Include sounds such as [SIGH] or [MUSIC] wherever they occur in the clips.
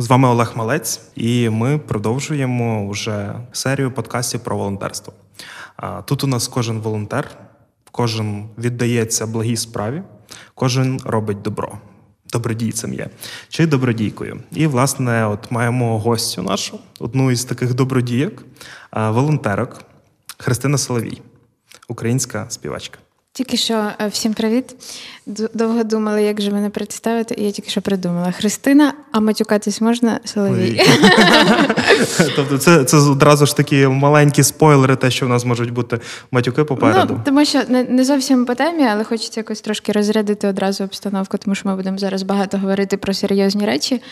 З вами Олег Малець, і ми продовжуємо вже серію подкастів про волонтерство. Тут у нас кожен волонтер, кожен віддається благій справі, кожен робить добро. Добродійцем є чи добродійкою. І, власне, от маємо гостю нашу, одну із таких добродійок, волонтерок Христина Соловій, українська співачка. Тільки що е, всім привіт. Довго думали, як же мене представити, і я тільки що придумала. Христина, а матюкатись можна Соловій. [LAUGHS] Тобто, це це одразу ж такі маленькі спойлери, те, що в нас можуть бути матюки попереду. Ну, Тому що не, не зовсім по темі, але хочеться якось трошки розрядити одразу обстановку, тому що ми будемо зараз багато говорити про серйозні речі.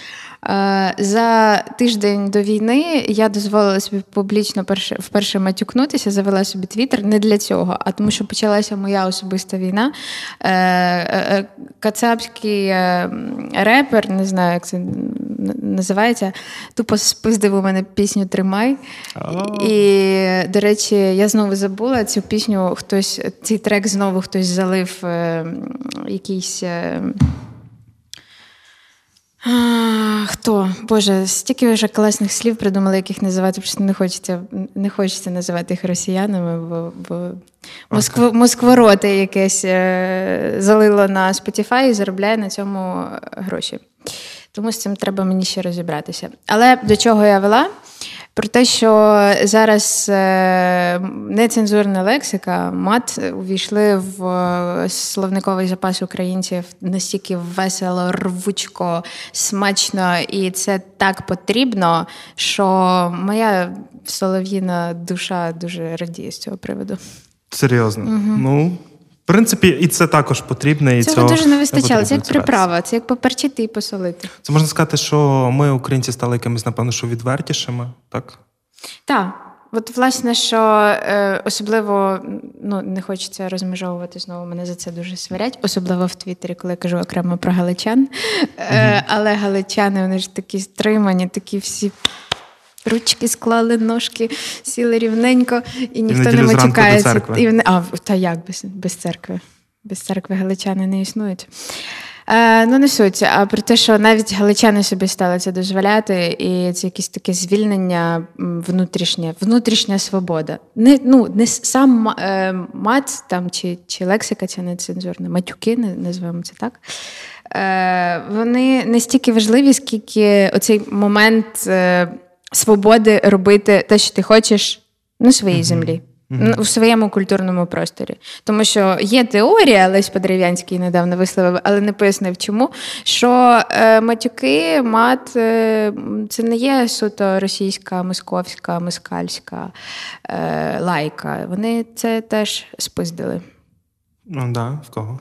Е, за тиждень до війни я дозволила собі публічно вперше матюкнутися, завела собі твіттер не для цього, а тому, що почалася моя особиста війна. Е, е, кацапський репер, не знаю, як це називається, тупо спиздив у мене пісню Тримай. І, до речі, я знову забула цю пісню. Хтось цей трек знову хтось залив якийсь. А, Хто? Боже, стільки вже класних слів придумали, яких називати, просто не хочеться не хочеться називати їх росіянами, бо бо Москв, москвороти якесь е, залило на Spotify і заробляє на цьому гроші. Тому з цим треба мені ще розібратися. Але до чого я вела? Про те, що зараз е, нецензурна лексика, мат увійшли в е, словниковий запас українців настільки весело, рвучко, смачно, і це так потрібно, що моя солов'їна душа дуже радіє з цього приводу. Серйозно. Угу. Ну, в принципі, і це також потрібно. І Цього, цього дуже не вистачало. Це як приправа, це як поперчити і посолити. Це можна сказати, що ми, українці, стали якимись, напевно, що відвертішими, так? Так. От, власне, що е, особливо ну, не хочеться розмежовувати знову, мене за це дуже сварять, особливо в Твіттері, коли я кажу окремо про галичан. Е, Але галичани, вони ж такі стримані, такі всі ручки склали, ножки, сіли рівненько, і ніхто і не матюкається. І вони, А, та як без, без церкви? Без церкви галичани не існують. Е, Ну, не суть, а про те, що навіть галичани собі стали це дозволяти, і це якесь таке звільнення внутрішнє, внутрішня свобода. Не ну, не сам е, мат там чи чи лексика, ця нецензурна, матюки, називаємо це так. Е, Вони не стільки важливі, скільки оцей момент. Е, свободи робити те, що ти хочеш на своїй mm-hmm. землі. Mm-hmm. У своєму культурному просторі. Тому що є теорія, Лесь Подерев'янський недавно висловив, але не пояснив чому. Що е, матюки, мат е, це не є суто російська, московська, москальська е, лайка. Вони це теж спиздили. Ну да, в кого?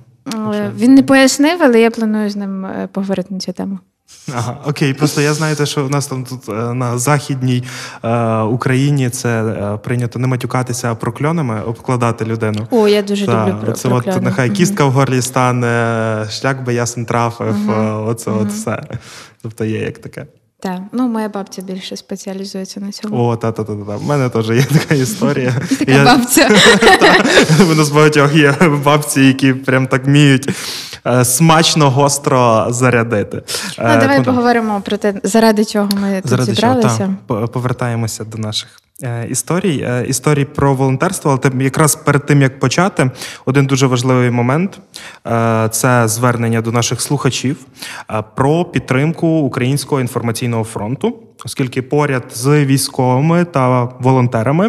Він не пояснив, але я планую з ним е, поговорити на цю тему. Ага, окей, просто я знаю, те, що в нас там тут е, на західній е, Україні це е, прийнято не матюкатися, а прокльонами обкладати людину. О, я дуже Та, люблю Це от нехай кістка в горлі стане, шлях би ясен трафив. uh Оце от все. Тобто є як таке. Так, ну моя бабця більше спеціалізується на цьому. О, та та та та. У мене теж є така історія. [LAUGHS] Така я... бабця. [LAUGHS] У нас багатьох є бабці, які прям так вміють Е, смачно гостро зарядити. Ну, Давай поговоримо про те, заради чого ми тут зібралися. Повертаємося до наших. Е, історій. Е, історій про волонтерство, але якраз перед тим як почати, один дуже важливий момент це звернення до наших слухачів про підтримку українського інформаційного фронту оскільки поряд з військовими та волонтерами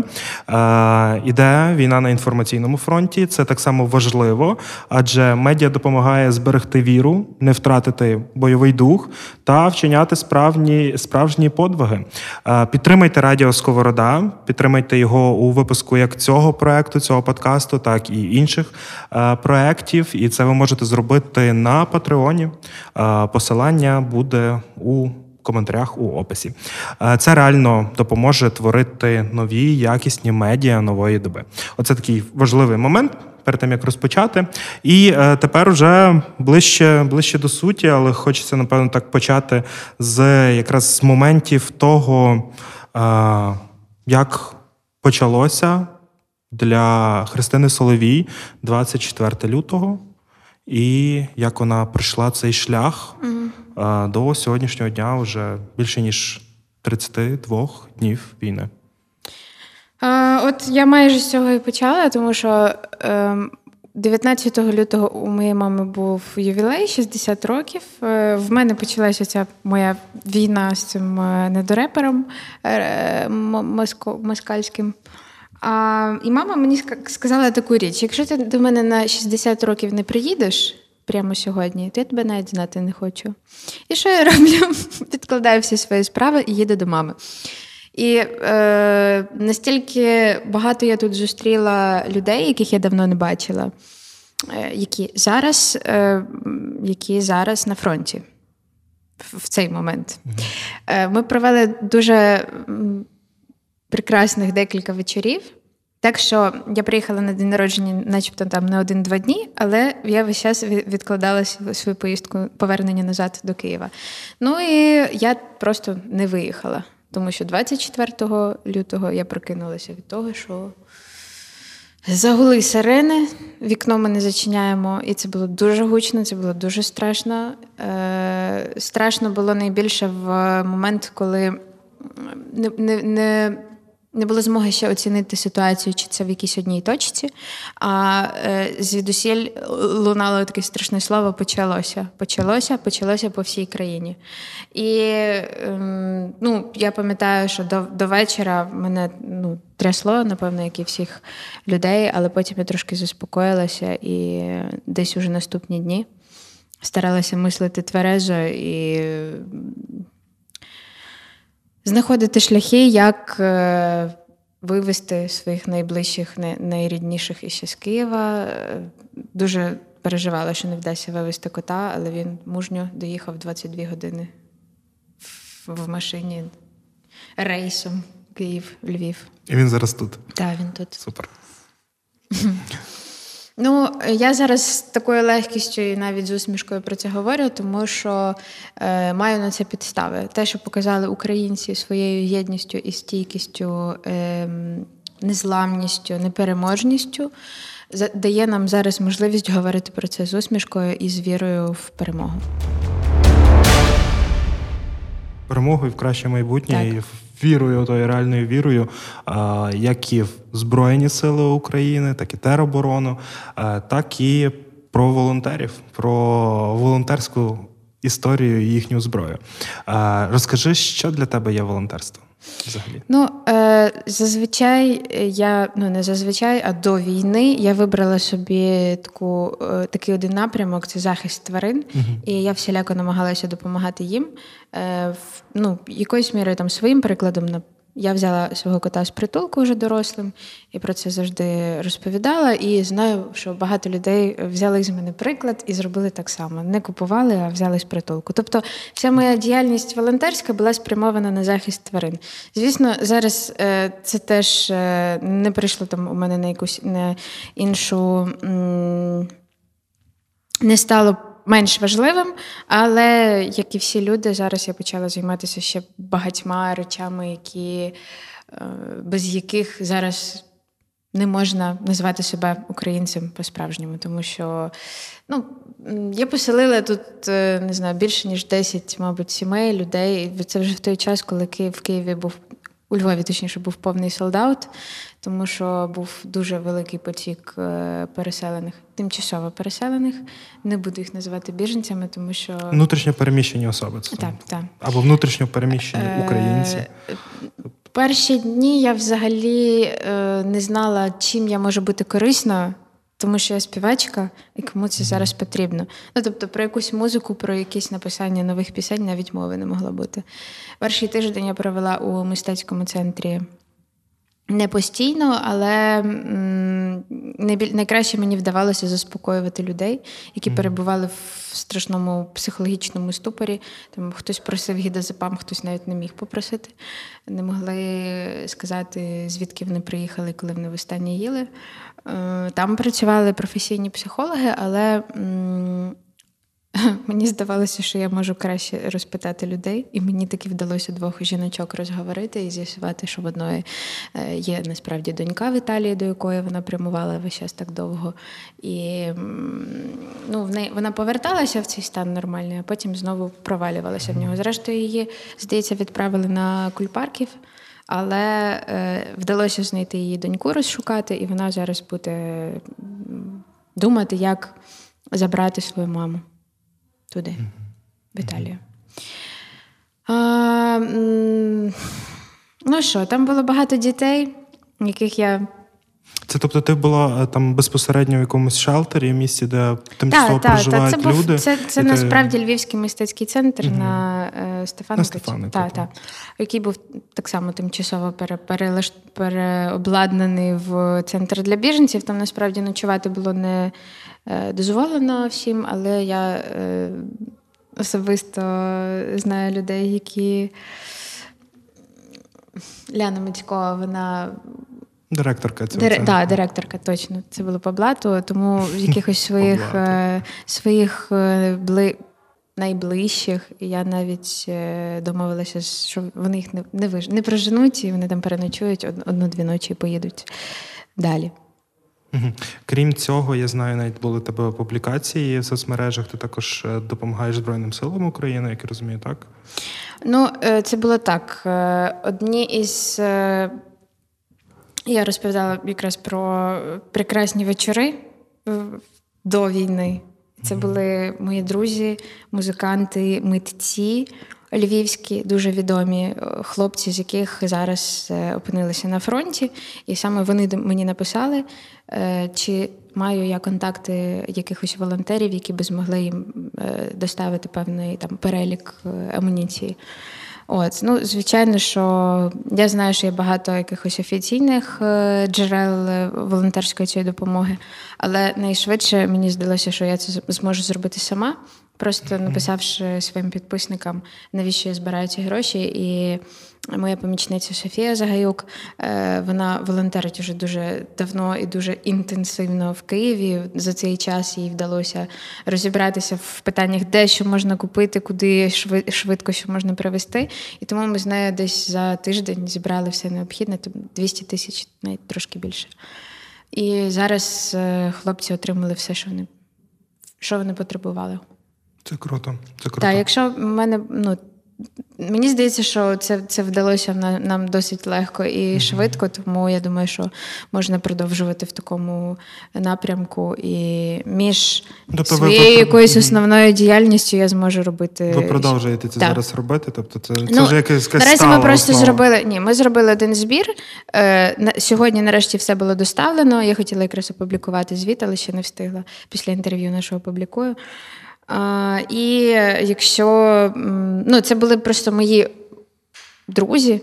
е, іде війна на інформаційному фронті. Це так само важливо, адже медіа допомагає зберегти віру, не втратити бойовий дух та вчиняти справжні справжні подвиги. Е, підтримайте Радіо Сковорода, підтримайте його у випуску як цього проекту, цього подкасту, так і інших е, проєктів. І це ви можете зробити на Патреоні. Посилання буде у коментарях у описі. Е, це реально допоможе творити нові якісні медіа нової доби. Оце такий важливий момент. Перед тим як розпочати, і е, тепер вже ближче ближче до суті, але хочеться напевно так почати з якраз з моментів того, е, як почалося для Христини Соловій 24 лютого, і як вона пройшла цей шлях mm-hmm. до сьогоднішнього дня вже більше ніж 32 днів війни. От я майже з цього і почала, тому що. Е, 19 лютого у моєї мами був ювілей 60 років. Е, в мене почалася ця моя війна з цим е, недорепером е, москальським. А, І мама мені сказала таку річ: якщо ти до мене на 60 років не приїдеш прямо сьогодні, то я тебе навіть знати не хочу. І що я роблю? [LAUGHS] Відкладаю всі свої справи і їду до мами. І е, настільки багато я тут зустріла людей, яких я давно не бачила, е, які зараз е, які зараз на фронті в цей момент. Е, Ми провели дуже прекрасних декілька вечорів. Так що я приїхала на день народження, начебто там не один-два дні, але я весь час відкладала свою поїздку повернення назад до Києва. Ну і я просто не виїхала, тому що 24 лютого я прокинулася від того, що загули сирени, вікно ми не зачиняємо, і це було дуже гучно, це було дуже страшно. Е, Страшно було найбільше в момент, коли не, не, не не було змоги ще оцінити ситуацію, чи це в якійсь одній точці. А е, звідусіль лунало таке страшне слово почалося. Почалося, почалося по всій країні. І е, ну, я пам'ятаю, що до до вечора мене ну, трясло, напевно, як і всіх людей, але потім я трошки заспокоїлася і десь уже наступні дні старалася мислити тверезо і знаходити шляхи, як е, вивести своїх найближчих, найрідніших іще з Києва. Е, дуже переживала, що не вдасться вивезти кота, але він мужньо доїхав 22 години в машині рейсом Київ, Львів. І він зараз тут. Так, він тут. Супер. [LAUGHS] Ну, я зараз з такою легкістю і навіть з усмішкою про це говорю, тому що е, маю на це підстави. Те, що показали українці своєю єдністю і стійкістю, е, незламністю, непереможністю, дає нам зараз можливість говорити про це з усмішкою і з вірою в перемогу. Перемогу і в краще майбутнє. і в вірою, тою реальною вірою, як і в Збройні Сили України, так і тероборону, так і про волонтерів, про волонтерську історію і їхню зброю. Розкажи, що для тебе є волонтерство? Взагалі, ну е, зазвичай я ну не зазвичай, а до війни я вибрала собі таку е, такий один напрямок це захист тварин, угу. і я всіляко намагалася допомагати їм. Е, в, ну, якоюсь мірою там своїм прикладом я взяла свого кота з притулку вже дорослим і про це завжди розповідала. І знаю, що багато людей взяли з мене приклад і зробили так само. Не купували, а взяли з притулку. Тобто, вся моя діяльність волонтерська була спрямована на захист тварин. Звісно, зараз е, це теж е, не прийшло там у мене на якусь на іншу. Не стало менш важливим, але як і всі люди, зараз я почала займатися ще багатьма речами, які е, без яких зараз. Не можна назвати себе українцем по-справжньому, тому що ну, я поселила тут е, не знаю, більше ніж 10, мабуть, сімей, людей. Це вже в той час, коли Київ в Києві був у Львові, точніше, був повний солдат, тому що був дуже великий потік е, переселених, тимчасово переселених. Не буду їх називати біженцями, тому що внутрішньо переміщені особи це так, так. або внутрішньо переміщені е, українці. Перші дні я взагалі е, не знала, чим я можу бути корисною. Тому що я співачка, і кому це зараз потрібно. Ну, тобто, про якусь музику, про якісь написання нових пісень навіть мови не могло бути. Перший тиждень я провела у мистецькому центрі Не постійно, але найкраще мені вдавалося заспокоювати людей, які перебували в страшному психологічному ступорі. Там хтось просив гідозепам, хтось навіть не міг попросити. Не могли сказати, звідки вони приїхали, коли вони востаннє їли. Е, там працювали професійні психологи, але [LAUGHS] Мені здавалося, що я можу краще розпитати людей, і мені таки вдалося двох жіночок розговорити і з'ясувати, що в одної е, є насправді донька в Італії, до якої вона прямувала весь час так довго. І ну, в неї вона поверталася в цей стан нормальний, а потім знову провалювалася в нього. Зрештою, її, здається, відправили на кульпарків. Але е, вдалося знайти її доньку, розшукати, і вона зараз буде думати, як забрати свою маму туди, в Італію. А, Ну що, там було багато дітей, яких я. Це тобто ти була е, там безпосередньо в якомусь шелтері, місці, де тимчасово та, проживають та, це люди? Був, це це ти... насправді Львівський мистецький центр угу. на е, Стефановичі, та, та, який був так само тимчасово пере, перелаш, переобладнаний в центр для біженців. Там насправді ночувати було не дозволено всім, але я е, особисто знаю людей, які Ляна Мицькова, вона. Директорка цього Дир... да, директорка, точно. Це було по блату, тому [LAUGHS] в якихось своїх е, своїх бли... найближчих я навіть домовилася, що вони їх не не, виж... не проженуть, і вони там переночують одну-дві ночі і поїдуть далі. Крім цього, я знаю, навіть були тебе публікації в соцмережах. Ти також е, допомагаєш Збройним силам України, як я розумію, так? Ну, е, це було так. Е, одні із я розповідала якраз про прекрасні вечори до війни. Це були мої друзі, музиканти, митці львівські, дуже відомі е, хлопці, з яких зараз е, опинилися на фронті, і саме вони мені написали, е, чи маю я контакти якихось волонтерів, які би змогли їм доставити певний там перелік амуніції. От, ну, звичайно, що я знаю, що є багато якихось офіційних джерел волонтерської цієї допомоги, але найшвидше мені здалося, що я це зможу зробити сама. Просто написавши своїм підписникам, навіщо я збираю ці гроші. І моя помічниця Софія Загаюк, е, вона волонтерить уже дуже давно і дуже інтенсивно в Києві. За цей час їй вдалося розібратися в питаннях, де що можна купити, куди швидко що можна привезти. І тому ми з нею десь за тиждень зібрали все необхідне, 200 тисяч, навіть трошки більше. І зараз е, хлопці отримали все, що вони, що вони потребували. Це круто. Це круто. Так, якщо в мене, ну. Мені здається, що це це вдалося нам досить легко і mm-hmm. швидко, тому я думаю, що можна продовжувати в такому напрямку. І між тобто своєю ви, якоюсь mm-hmm. основною діяльністю я зможу робити. Ви продовжуєте це так. зараз робити? Тобто, це це ну, вже якась наразі ми просто основа. зробили. Ні, ми зробили один збір. Е, Сьогодні, нарешті, все було доставлено. Я хотіла якраз опублікувати звіт, але ще не встигла. Після інтерв'ю нашого опублікую. І якщо ну, це були просто мої друзі,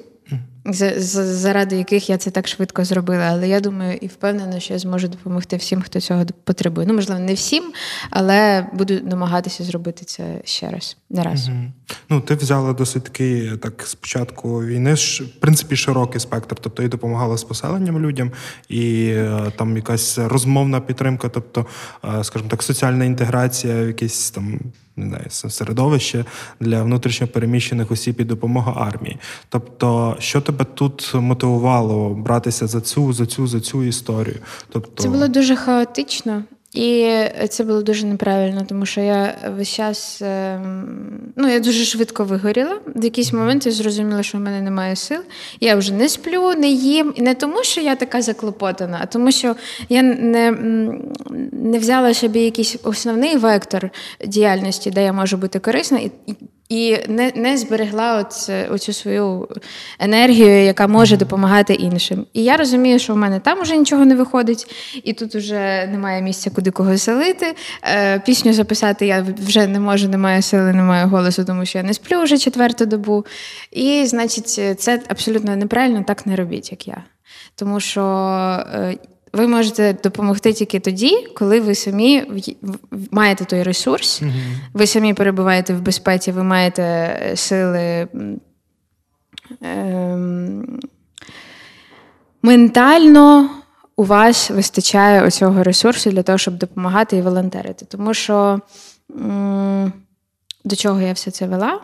заради яких я це так швидко зробила. Але я думаю і впевнена, що я зможу допомогти всім, хто цього потребує. Ну, можливо, не всім, але буду намагатися зробити це ще раз. Не раз. Угу. Ну, ти взяла досить такий так спочатку війни, в принципі, широкий спектр. Тобто і допомагала з поселенням людям, і е, там якась розмовна підтримка, тобто, е, скажімо так, соціальна інтеграція, якісь там не знаю, середовище для внутрішньопереміщених осіб і допомога армії. Тобто, що тебе тут мотивувало братися за цю, за цю, за цю історію? Тобто, це було дуже хаотично. І це було дуже неправильно, тому що я весь час ем, ну, я дуже швидко вигоріла. В якийсь момент я зрозуміла, що в мене немає сил. Я вже не сплю, не їм. І не тому, що я така заклопотана, а тому, що я не не взяла собі якийсь основний вектор діяльності, де я можу бути корисна, і і не не зберегла оце, оцю свою енергію, яка може допомагати іншим. І я розумію, що в мене там вже нічого не виходить, і тут вже немає місця, куди кого селити. Е, Пісню записати я вже не можу, немає сили, немає голосу, тому що я не сплю вже четверту добу. І, значить, це абсолютно неправильно, так не робіть, як я. Тому що. Ви можете допомогти тільки тоді, коли ви самі маєте той ресурс, ви самі перебуваєте в безпеці, ви маєте е, сили ем, ментально у вас вистачає оцього ресурсу для того, щоб допомагати і волонтерити. Тому що м- до чого я все це вела?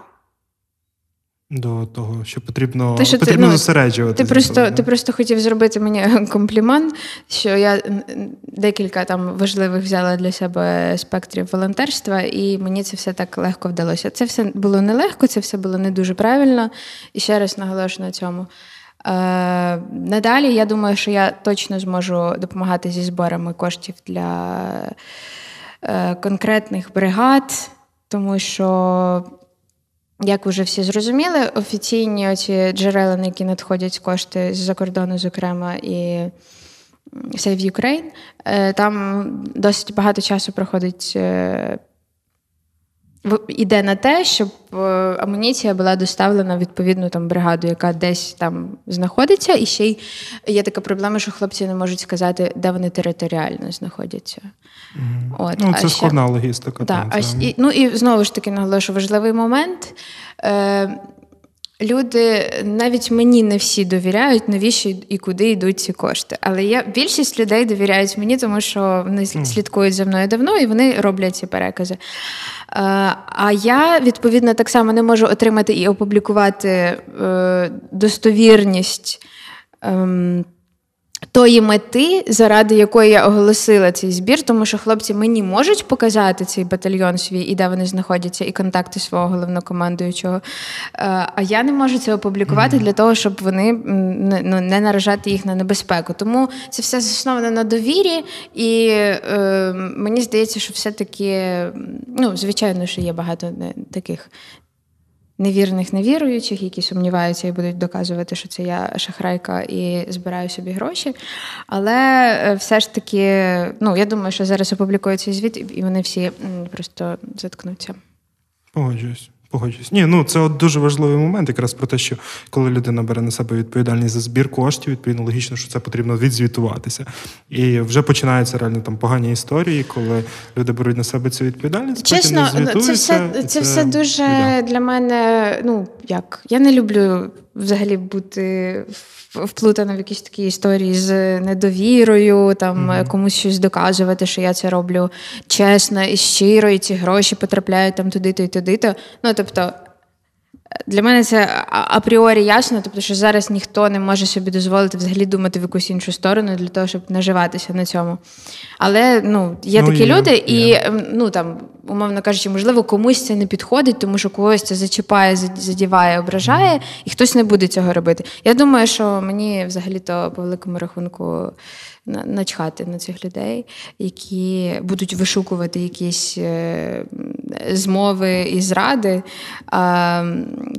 До того, що потрібно Те, що потрібно ти, ну, зосереджувати. Ти просто ти просто хотів зробити мені [LAUGHS] комплімент, що я декілька там важливих взяла для себе спектрів волонтерства, і мені це все так легко вдалося. Це все було нелегко, це все було не дуже правильно. І ще раз наголошую на цьому. Е, Надалі я думаю, що я точно зможу допомагати зі зборами коштів для е, конкретних бригад, тому що. Як вже всі зрозуміли, офіційні оці джерела, на які надходять кошти з-за кордону, зокрема, і Save Ukraine, е, там досить багато часу проходить е, іде на те, щоб е, амуніція була доставлена відповідну там бригаду, яка десь там знаходиться. І ще й є така проблема, що хлопці не можуть сказати, де вони територіально знаходяться. Mm-hmm. От, Ну, Це складна ще... логістика. Так, а, і, Ну і знову ж таки наголошую важливий момент. Е, Люди навіть мені не всі довіряють, навіщо і куди йдуть ці кошти. Але я більшість людей довіряють мені, тому що вони слідкують за мною давно і вони роблять ці перекази. А я відповідно так само не можу отримати і опублікувати е, достовірність. Тої мети, заради якої я оголосила цей збір, тому що хлопці мені можуть показати цей батальйон свій і де вони знаходяться, і контакти свого головнокомандуючого. Е, а я не можу це опублікувати mm-hmm. для того, щоб вони ну, не наражати їх на небезпеку. Тому це все засновано на довірі, і е, мені здається, що все-таки, ну, звичайно, що є багато таких невірних невіруючих, які сумніваються і будуть доказувати, що це я шахрайка і збираю собі гроші. Але е, все ж таки, ну я думаю, що зараз опублікується звіт, і вони всі просто заткнуться. Погоджуюсь. Погоджуюсь. Ні, ну це от дуже важливий момент, якраз про те, що коли людина бере на себе відповідальність за збір коштів, відповідно логічно, що це потрібно відзвітуватися. І вже починаються реально там погані історії, коли люди беруть на себе цю відповідальність. Чесно, потім це все це, це все дуже біда. для мене. Ну як я не люблю взагалі бути вплутана в якісь такі історії з недовірою, там mm-hmm. комусь щось доказувати, що я це роблю чесно і щиро, і ці гроші потрапляють там туди-то і туди-то. Ну тобто. Для мене це апріорі ясно, тобто, що зараз ніхто не може собі дозволити взагалі думати в якусь іншу сторону для того, щоб наживатися на цьому. Але ну, є ну, такі є, люди, є. і ем, ну там, умовно кажучи, можливо, комусь це не підходить, тому що когось це зачіпає, задіває, ображає, і хтось не буде цього робити. Я думаю, що мені взагалі-то по великому рахунку начхати на цих людей, які будуть вишукувати якісь е, змови і зради.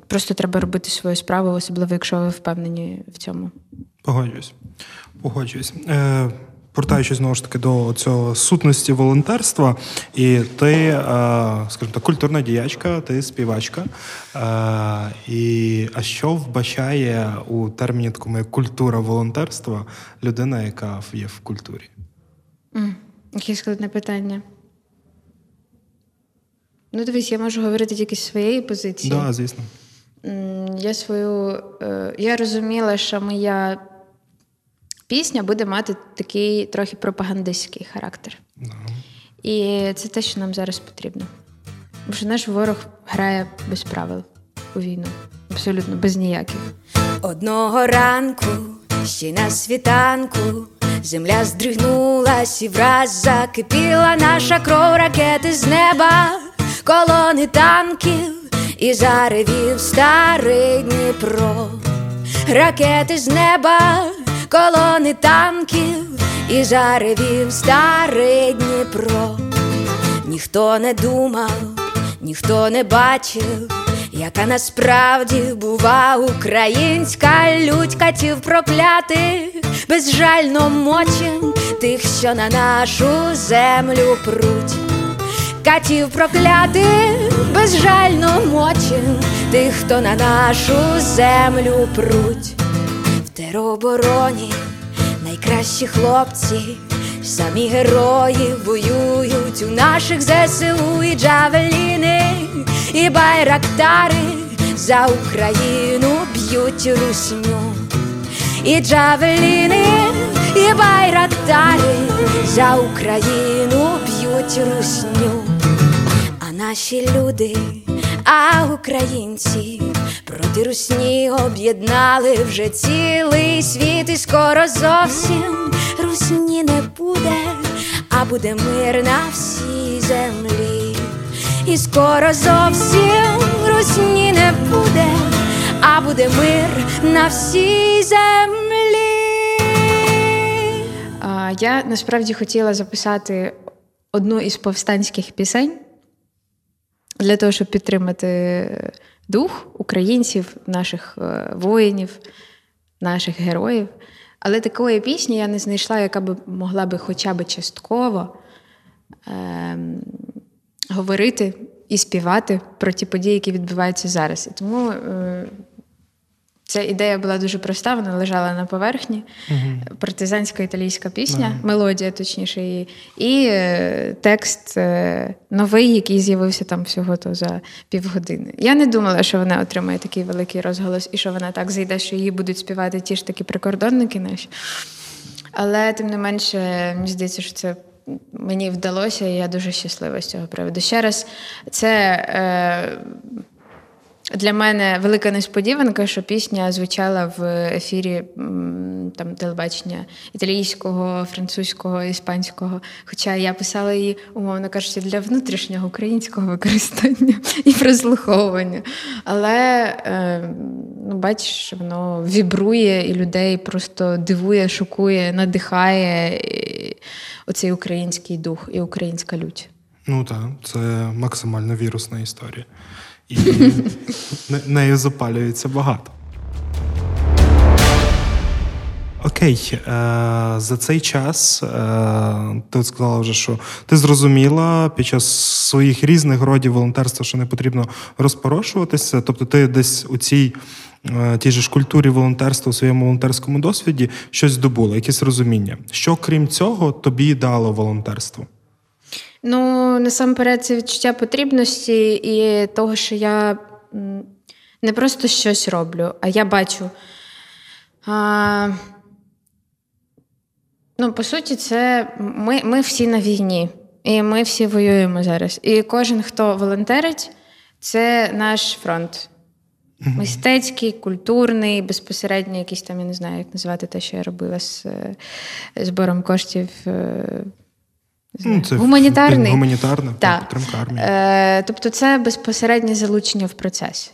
Просто треба робити свою справу, особливо якщо ви впевнені в цьому. Погоджуюсь. Погоджуюсь. Е, Портаючись знову ж таки до цього сутності волонтерства, і ти, е, скажімо так, культурна діячка, ти співачка. Е, і, А що вбачає у терміні такому як культура волонтерства людина, яка є в культурі? Mm, яке складне питання. Ну, дивись, я можу говорити тільки з своєї позиції. Так, да, звісно. Я свою. Е, я розуміла, що моя пісня буде мати такий трохи пропагандистський характер. No. І це те, що нам зараз потрібно. Бо що наш ворог грає без правил у війну. Абсолютно без ніяких. Одного ранку, ще на світанку, земля здригнулась і враз закипіла наша кров ракети з неба, колони танків і заревів старий Дніпро, ракети з неба колони танків і заревів старий Дніпро. Ніхто не думав, ніхто не бачив, яка насправді бува українська лють катів проклятих, безжально мочим тих, що на нашу землю пруть. Катів проклятих, безжально мочим тих, хто на нашу землю пруть. Теробороні найкращі хлопці, самі герої воюють у наших ЗСУ і джавеліни, і байрактари за Україну б'ють русню, і джавеліни, і байрактари за Україну б'ють русню, а наші люди. А українці проти русні об'єднали вже цілий світ, і скоро зовсім русні не буде, а буде мир на всій землі, і скоро зовсім русні не буде, а буде мир на всій землі. А, Я насправді хотіла записати одну із повстанських пісень для того, щоб підтримати дух українців, наших е, воїнів, наших героїв. Але такої пісні я не знайшла, яка б могла би хоча б частково е, говорити і співати про ті події, які відбуваються зараз. І тому е, Ця ідея була дуже проста, вона лежала на поверхні. uh Партизанська італійська пісня, uh мелодія, точніше, її, і е, текст е, новий, який з'явився там всього то за півгодини. Я не думала, що вона отримає такий великий розголос, і що вона так зайде, що її будуть співати ті ж такі прикордонники наші. Але тим не менше, мені здається, що це. Мені вдалося, і я дуже щаслива з цього приводу. Ще раз, це е, для мене велика несподіванка, що пісня звучала в ефірі там телебачення італійського, французького, іспанського. Хоча я писала її, умовно кажучи, для внутрішнього українського використання і прослуховування. Але е, ну, бачиш, воно вібрує і людей просто дивує, шокує, надихає оцей український дух і українська лють. Ну так, це максимально вірусна історія і нею запалюється багато. Окей, е, за цей час е, ти сказала вже, що ти зрозуміла під час своїх різних родів волонтерства, що не потрібно розпорошуватися. Тобто, ти десь у цій е, тій же ж культурі волонтерства у своєму волонтерському досвіді щось здобула, якесь розуміння. Що крім цього тобі дало волонтерство? Ну, насамперед, це відчуття потрібності і того, що я не просто щось роблю, а я бачу. А, Ну, по суті, це ми, ми всі на війні, і ми всі воюємо зараз. І кожен, хто волонтерить, це наш фронт. Мистецький, культурний, безпосередньо якийсь там, я не знаю, як назвати те, що я робила з е, збором коштів е, Ну, це Гуманітарний. Гуманітарна так. підтримка армії. Е, Тобто, це безпосереднє залучення в процес.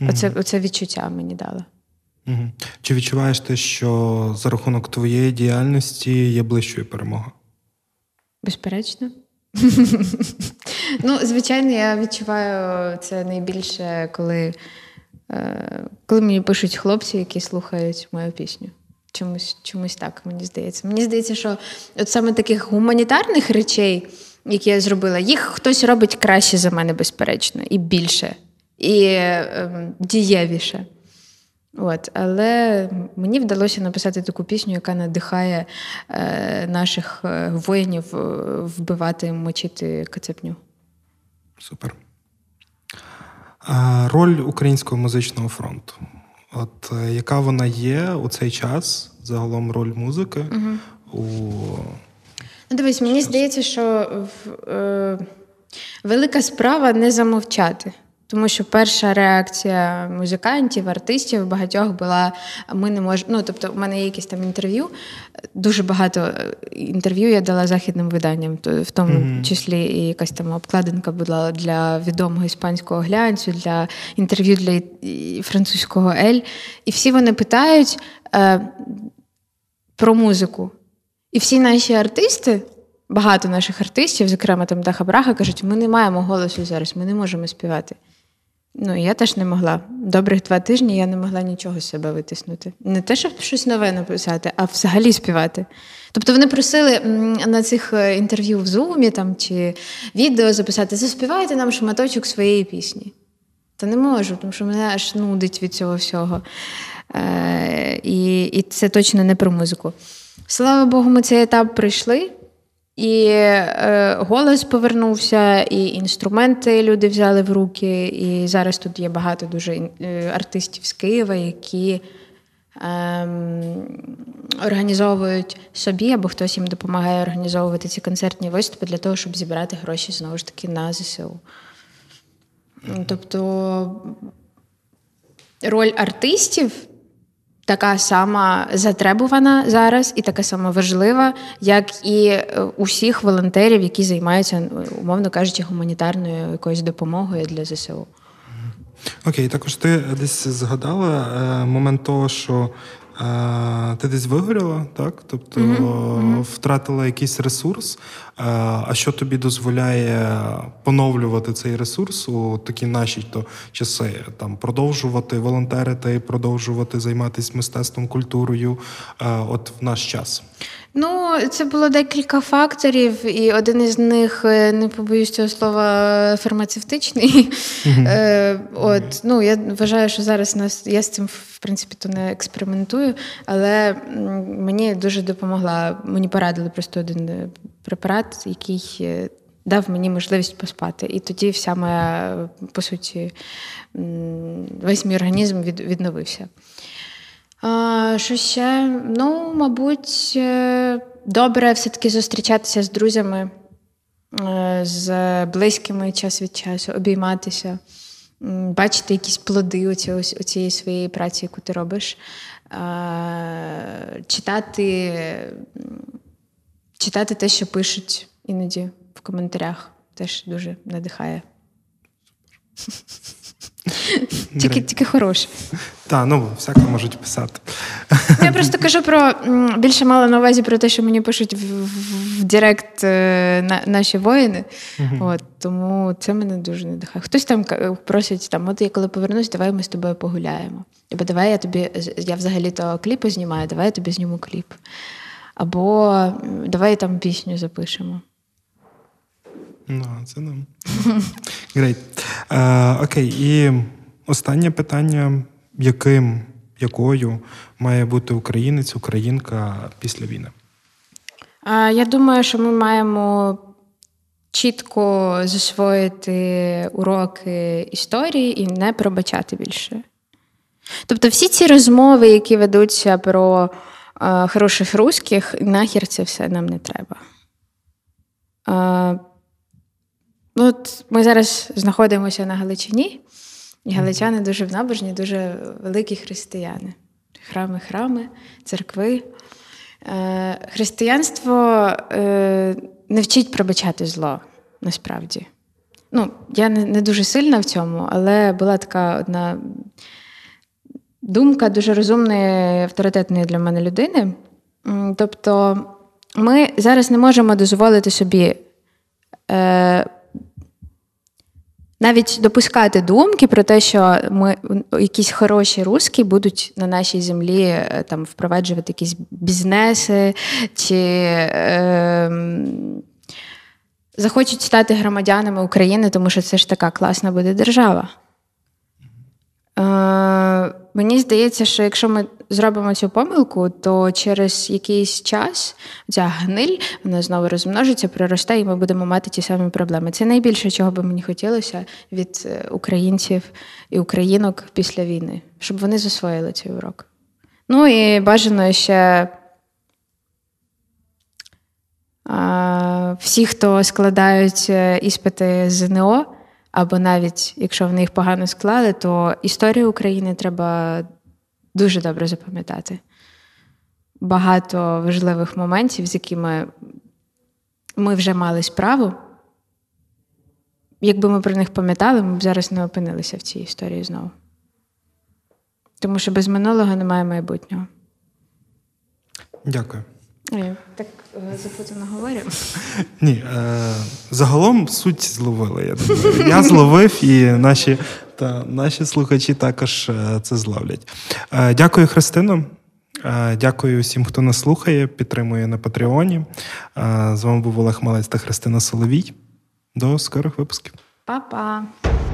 Угу. Оце, оце відчуття мені дало. Угу. Чи відчуваєш ти, що за рахунок твоєї діяльності є ближчою перемога? Безперечно. [LAUGHS] Ну, звичайно, я відчуваю це найбільше, коли, е, коли мені пишуть хлопці, які слухають мою пісню. Чомусь чомусь так, мені здається. Мені здається, що от саме таких гуманітарних речей, які я зробила, їх хтось робить краще за мене, безперечно, і більше, і е, дієвіше. От, Але мені вдалося написати таку пісню, яка надихає е, наших е, воїнів е, вбивати, мочити кацепню. Супер. Роль Українського музичного фронту. От е, яка вона є у цей час, загалом роль музики угу. у. Ну, Дивись, мені здається, що е, велика справа не замовчати. Тому що перша реакція музикантів, артистів багатьох була: ми не можемо. Ну, тобто, у мене є якісь там інтерв'ю. Дуже багато е, інтерв'ю я дала західним виданням, в тому mm-hmm. числі і якась там обкладинка була для відомого іспанського глянцю, для інтерв'ю для французького Ель. І всі вони питають е, про музику. І всі наші артисти. Багато наших артистів, зокрема там Даха Браха, кажуть, ми не маємо голосу зараз, ми не можемо співати. Ну, я теж не могла. Добрих два тижні я не могла нічого з себе витиснути. Не те, щоб щось нове написати, а взагалі співати. Тобто вони просили на цих е, інтерв'ю в Зумі там, чи відео записати, заспівайте нам шматочок своєї пісні. Та не можу, тому що мене аж нудить від цього всього. Е, І і це точно не про музику. Слава Богу, ми цей етап пройшли. І е, голос повернувся, і інструменти люди взяли в руки. І зараз тут є багато дуже е, артистів з Києва, які е, організовують собі, або хтось їм допомагає організовувати ці концертні виступи для того, щоб зібрати гроші знову ж таки на ЗСУ. Тобто роль артистів така сама затребувана зараз і така сама важлива, як і е, усіх волонтерів, які займаються, умовно кажучи, гуманітарною якоюсь допомогою для ЗСУ. Окей, також ти десь згадала е, момент того, що е, ти десь вигоріла, так? Тобто mm-hmm. втратила якийсь ресурс. Е, а що тобі дозволяє поновлювати цей ресурс у такі наші то часи? Там продовжувати волонтерити, продовжувати займатися мистецтвом, культурою, е, от в наш час. Ну, це було декілька факторів, і один із них, е, не побоюсь цього слова, фармацевтичний. Mm-hmm. От, ну, Я вважаю, що зараз нас я з цим в принципі то не експериментую, але мені дуже допомогла. Мені порадили просто один е, препарат, який дав мені можливість поспати. І тоді вся моя, по суті, весь мій організм відновився. Що ще? Ну, мабуть, е, добре все-таки зустрічатися з друзями, е, з близькими час від часу, обійматися, бачити якісь плоди у цієї своєї праці, яку ти робиш, читати, читати те, що пишуть іноді в коментарях, теж дуже надихає. Тільки тільки хороше. Так, ну всяке можуть писати. Я просто кажу про більше мала на увазі про те, що мені пишуть в, в Директ е, на, наші воїни. uh От, Тому це мене дуже надихає. Хтось там просить, там, от я коли повернусь, давай ми з тобою погуляємо. Або давай я тобі, я взагалі-то кліпи знімаю, давай я тобі зніму кліп. Або давай там пісню запишемо. Ну, це нам. [LAUGHS] Uh, Окей, і останнє питання: яким, якою має бути українець, українка після війни? Uh, я думаю, що ми маємо чітко засвоїти уроки історії і не пробачати більше. Тобто, всі ці розмови, які ведуться про uh, хороших русських, нахер це все нам не треба. Ну, от Ми зараз знаходимося на Галичині, і галичани дуже в набожні, дуже великі християни. Храми, храми, церкви. Е, Християнство е, не вчить пробачати зло насправді. Ну, Я не, не дуже сильна в цьому, але була така одна думка дуже розумної, авторитетної для мене людини. Тобто, ми зараз не можемо дозволити собі. Е, навіть допускати думки про те, що ми якісь хороші русські будуть на нашій землі е, там впроваджувати якісь бізнеси чи е, захочуть стати громадянами України, тому що це ж така класна буде держава. Е, Мені здається, що якщо ми зробимо цю помилку, то через якийсь час ця гниль вона знову розмножиться, проросте, і ми будемо мати ті самі проблеми. Це найбільше, чого би мені хотілося від е, українців і українок після війни, щоб вони засвоїли цей урок. Ну і бажано ще. Всі, хто складають е, іспити ЗНО, або навіть якщо вони їх погано склали, то історію України треба дуже добре запам'ятати. Багато важливих моментів, з якими ми вже мали справу. Якби ми про них пам'ятали, ми б зараз не опинилися в цій історії знову. Тому що без минулого немає майбутнього. Дякую. Так е, запутано говорю. [LAUGHS] Ні, е, загалом суть зловили. Я думаю. Я зловив, і наші, та, наші слухачі також е, це зловлять. Е, дякую, Христино. Е, Дякую всім, хто нас слухає, підтримує на Патреоні. Е, З вами був Олег Малець та Христина Соловій. До скорих випусків. Па-па.